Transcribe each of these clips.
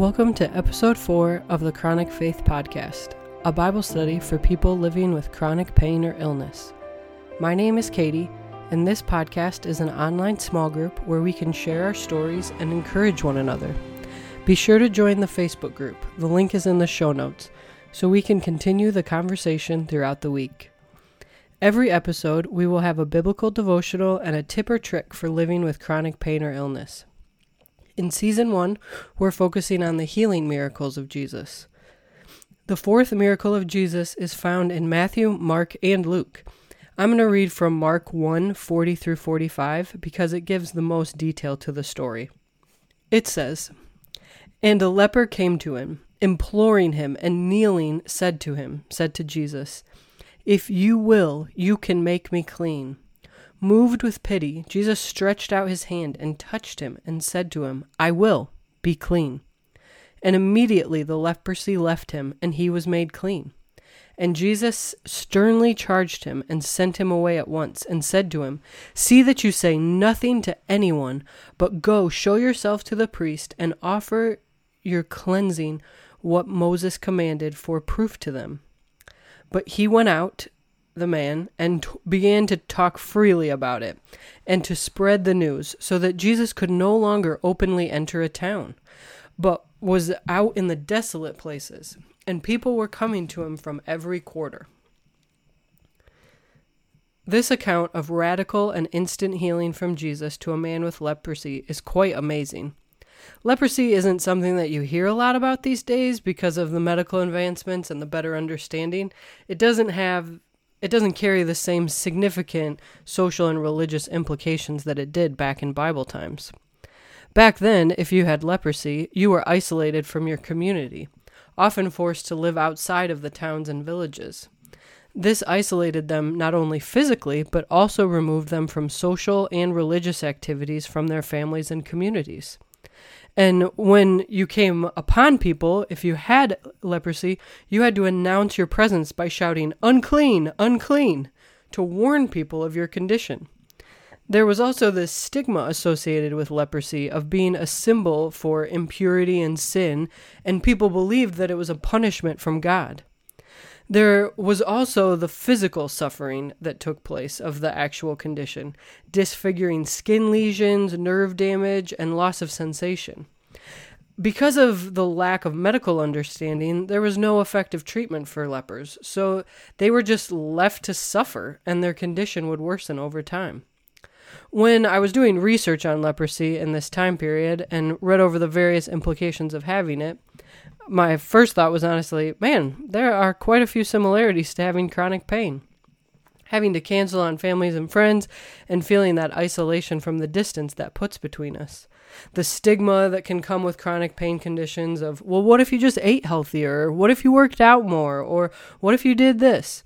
Welcome to episode 4 of the Chronic Faith Podcast, a Bible study for people living with chronic pain or illness. My name is Katie, and this podcast is an online small group where we can share our stories and encourage one another. Be sure to join the Facebook group, the link is in the show notes, so we can continue the conversation throughout the week. Every episode, we will have a biblical devotional and a tip or trick for living with chronic pain or illness. In season one, we're focusing on the healing miracles of Jesus. The fourth miracle of Jesus is found in Matthew, Mark, and Luke. I'm going to read from Mark 1 40 through 45 because it gives the most detail to the story. It says, And a leper came to him, imploring him, and kneeling said to him, said to Jesus, If you will, you can make me clean. Moved with pity, Jesus stretched out his hand and touched him and said to him, I will, be clean. And immediately the leprosy left him, and he was made clean. And Jesus sternly charged him and sent him away at once, and said to him, See that you say nothing to anyone, but go show yourself to the priest and offer your cleansing what Moses commanded for proof to them. But he went out the man and t- began to talk freely about it and to spread the news so that Jesus could no longer openly enter a town, but was out in the desolate places, and people were coming to him from every quarter. This account of radical and instant healing from Jesus to a man with leprosy is quite amazing. Leprosy isn't something that you hear a lot about these days because of the medical advancements and the better understanding. It doesn't have it doesn't carry the same significant social and religious implications that it did back in Bible times. Back then, if you had leprosy, you were isolated from your community, often forced to live outside of the towns and villages. This isolated them not only physically, but also removed them from social and religious activities from their families and communities. And when you came upon people, if you had leprosy, you had to announce your presence by shouting, unclean, unclean, to warn people of your condition. There was also the stigma associated with leprosy of being a symbol for impurity and sin, and people believed that it was a punishment from God. There was also the physical suffering that took place of the actual condition, disfiguring skin lesions, nerve damage, and loss of sensation. Because of the lack of medical understanding, there was no effective treatment for lepers, so they were just left to suffer, and their condition would worsen over time. When I was doing research on leprosy in this time period and read over the various implications of having it, my first thought was honestly, man, there are quite a few similarities to having chronic pain. Having to cancel on families and friends and feeling that isolation from the distance that puts between us. The stigma that can come with chronic pain conditions of, well, what if you just ate healthier? Or what if you worked out more? Or what if you did this?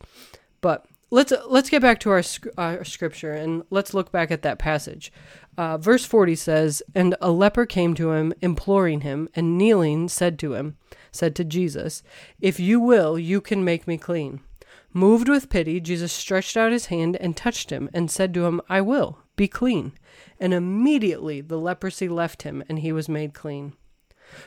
But let's let's get back to our, our uh, scripture and let's look back at that passage. Uh, verse 40 says, And a leper came to him, imploring him, and kneeling said to him, said to Jesus, If you will, you can make me clean. Moved with pity, Jesus stretched out his hand and touched him, and said to him, I will, be clean. And immediately the leprosy left him, and he was made clean.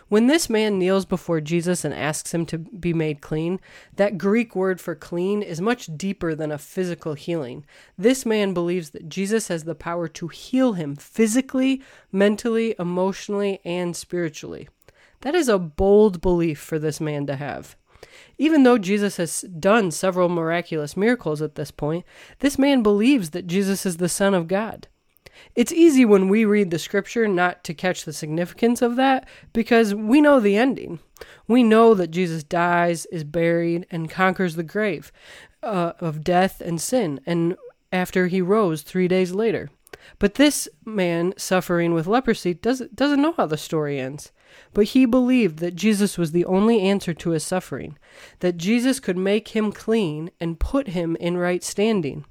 When this man kneels before Jesus and asks him to be made clean, that Greek word for clean is much deeper than a physical healing. This man believes that Jesus has the power to heal him physically, mentally, emotionally, and spiritually. That is a bold belief for this man to have. Even though Jesus has done several miraculous miracles at this point, this man believes that Jesus is the Son of God. It's easy when we read the scripture not to catch the significance of that because we know the ending. We know that Jesus dies, is buried, and conquers the grave uh, of death and sin, and after he rose three days later. But this man suffering with leprosy doesn't, doesn't know how the story ends. But he believed that Jesus was the only answer to his suffering, that Jesus could make him clean and put him in right standing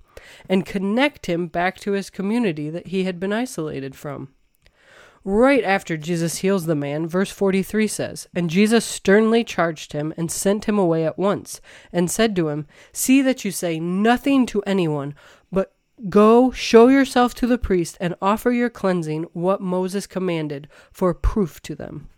and connect him back to his community that he had been isolated from. Right after Jesus heals the man, verse 43 says, And Jesus sternly charged him and sent him away at once, and said to him, See that you say nothing to anyone, but go show yourself to the priest and offer your cleansing what Moses commanded for proof to them.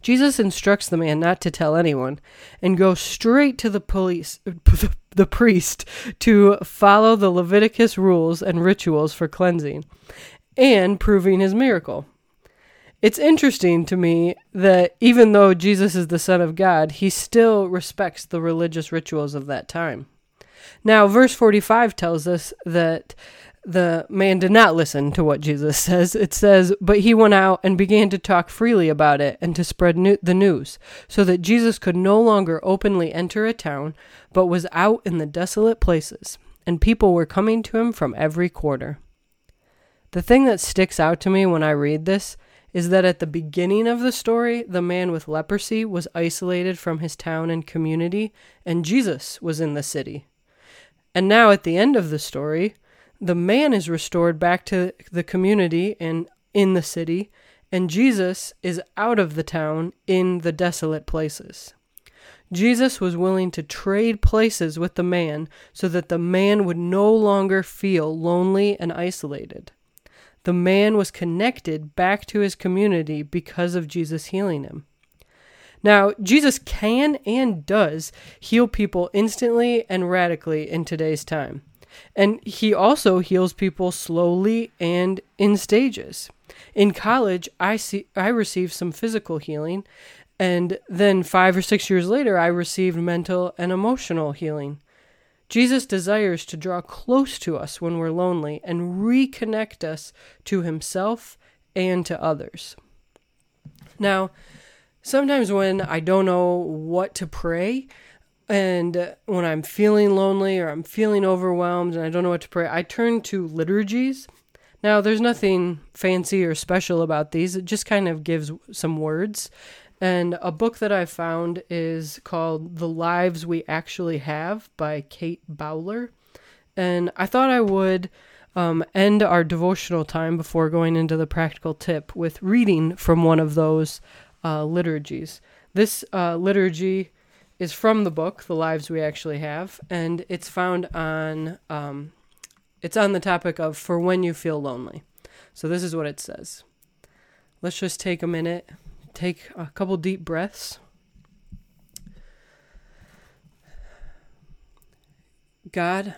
Jesus instructs the man not to tell anyone and go straight to the police the priest to follow the Leviticus rules and rituals for cleansing and proving his miracle. It's interesting to me that even though Jesus is the Son of God, he still respects the religious rituals of that time. Now, verse 45 tells us that the man did not listen to what Jesus says. It says, But he went out and began to talk freely about it and to spread new- the news, so that Jesus could no longer openly enter a town, but was out in the desolate places, and people were coming to him from every quarter. The thing that sticks out to me when I read this is that at the beginning of the story, the man with leprosy was isolated from his town and community, and Jesus was in the city. And now at the end of the story, the man is restored back to the community and in the city, and Jesus is out of the town in the desolate places. Jesus was willing to trade places with the man so that the man would no longer feel lonely and isolated. The man was connected back to his community because of Jesus healing him. Now, Jesus can and does heal people instantly and radically in today's time. And he also heals people slowly and in stages. In college, I see I received some physical healing, and then 5 or 6 years later I received mental and emotional healing. Jesus desires to draw close to us when we're lonely and reconnect us to himself and to others. Now, sometimes when I don't know what to pray, and when I'm feeling lonely or I'm feeling overwhelmed and I don't know what to pray, I turn to liturgies. Now, there's nothing fancy or special about these, it just kind of gives some words. And a book that I found is called The Lives We Actually Have by Kate Bowler. And I thought I would um, end our devotional time before going into the practical tip with reading from one of those uh, liturgies. This uh, liturgy is from the book, The Lives We Actually Have, and it's found on, um, it's on the topic of For When You Feel Lonely. So this is what it says. Let's just take a minute Take a couple deep breaths. God,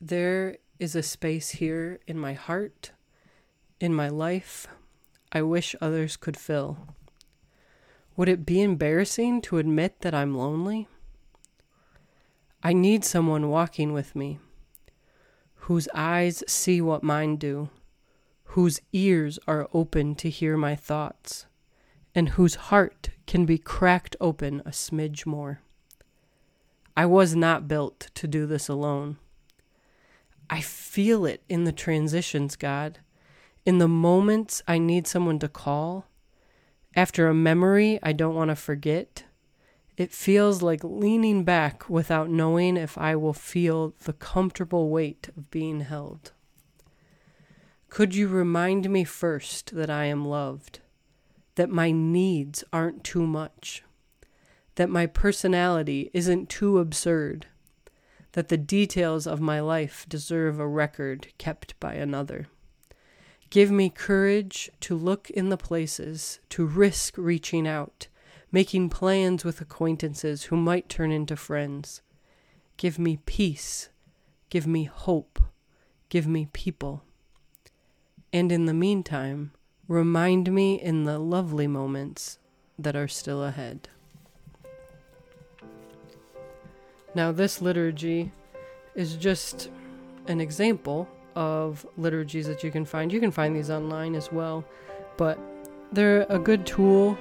there is a space here in my heart, in my life, I wish others could fill. Would it be embarrassing to admit that I'm lonely? I need someone walking with me, whose eyes see what mine do whose ears are open to hear my thoughts, and whose heart can be cracked open a smidge more. I was not built to do this alone. I feel it in the transitions, God, in the moments I need someone to call, after a memory I don't want to forget. It feels like leaning back without knowing if I will feel the comfortable weight of being held. Could you remind me first that I am loved, that my needs aren't too much, that my personality isn't too absurd, that the details of my life deserve a record kept by another? Give me courage to look in the places, to risk reaching out, making plans with acquaintances who might turn into friends. Give me peace. Give me hope. Give me people. And in the meantime, remind me in the lovely moments that are still ahead. Now, this liturgy is just an example of liturgies that you can find. You can find these online as well, but they're a good tool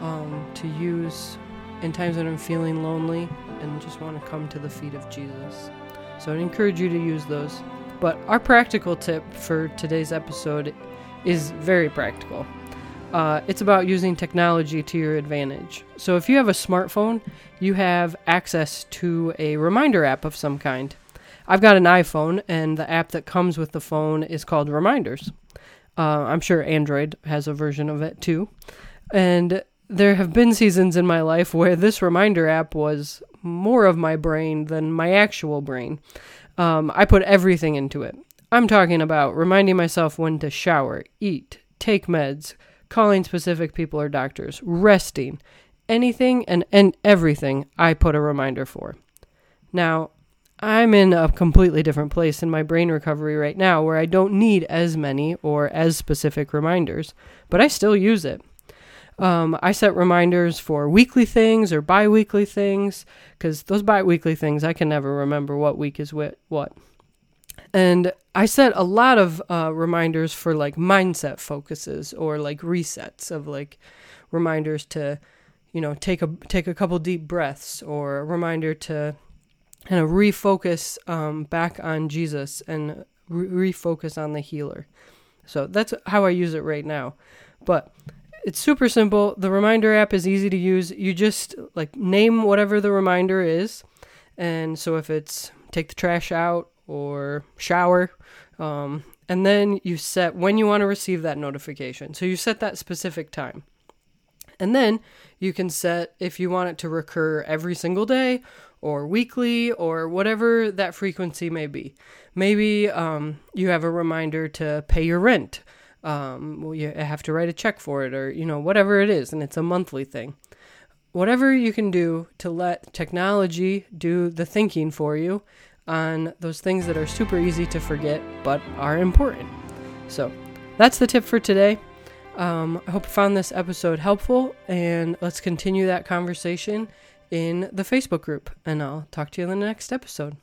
um, to use in times when I'm feeling lonely and just want to come to the feet of Jesus. So I'd encourage you to use those. But our practical tip for today's episode is very practical. Uh, it's about using technology to your advantage. So if you have a smartphone, you have access to a reminder app of some kind. I've got an iPhone, and the app that comes with the phone is called Reminders. Uh, I'm sure Android has a version of it too. And there have been seasons in my life where this reminder app was more of my brain than my actual brain. Um, I put everything into it. I'm talking about reminding myself when to shower, eat, take meds, calling specific people or doctors, resting, anything and, and everything I put a reminder for. Now, I'm in a completely different place in my brain recovery right now where I don't need as many or as specific reminders, but I still use it. Um, I set reminders for weekly things or bi weekly things because those bi weekly things I can never remember what week is what. And I set a lot of uh, reminders for like mindset focuses or like resets of like reminders to, you know, take a take a couple deep breaths or a reminder to kind of refocus um, back on Jesus and re- refocus on the healer. So that's how I use it right now. But it's super simple. The reminder app is easy to use. You just like name whatever the reminder is. And so if it's take the trash out or shower, um, and then you set when you want to receive that notification. So you set that specific time. And then you can set if you want it to recur every single day or weekly or whatever that frequency may be. Maybe um, you have a reminder to pay your rent. Um, well, you have to write a check for it or, you know, whatever it is, and it's a monthly thing. Whatever you can do to let technology do the thinking for you on those things that are super easy to forget but are important. So that's the tip for today. Um, I hope you found this episode helpful, and let's continue that conversation in the Facebook group. And I'll talk to you in the next episode.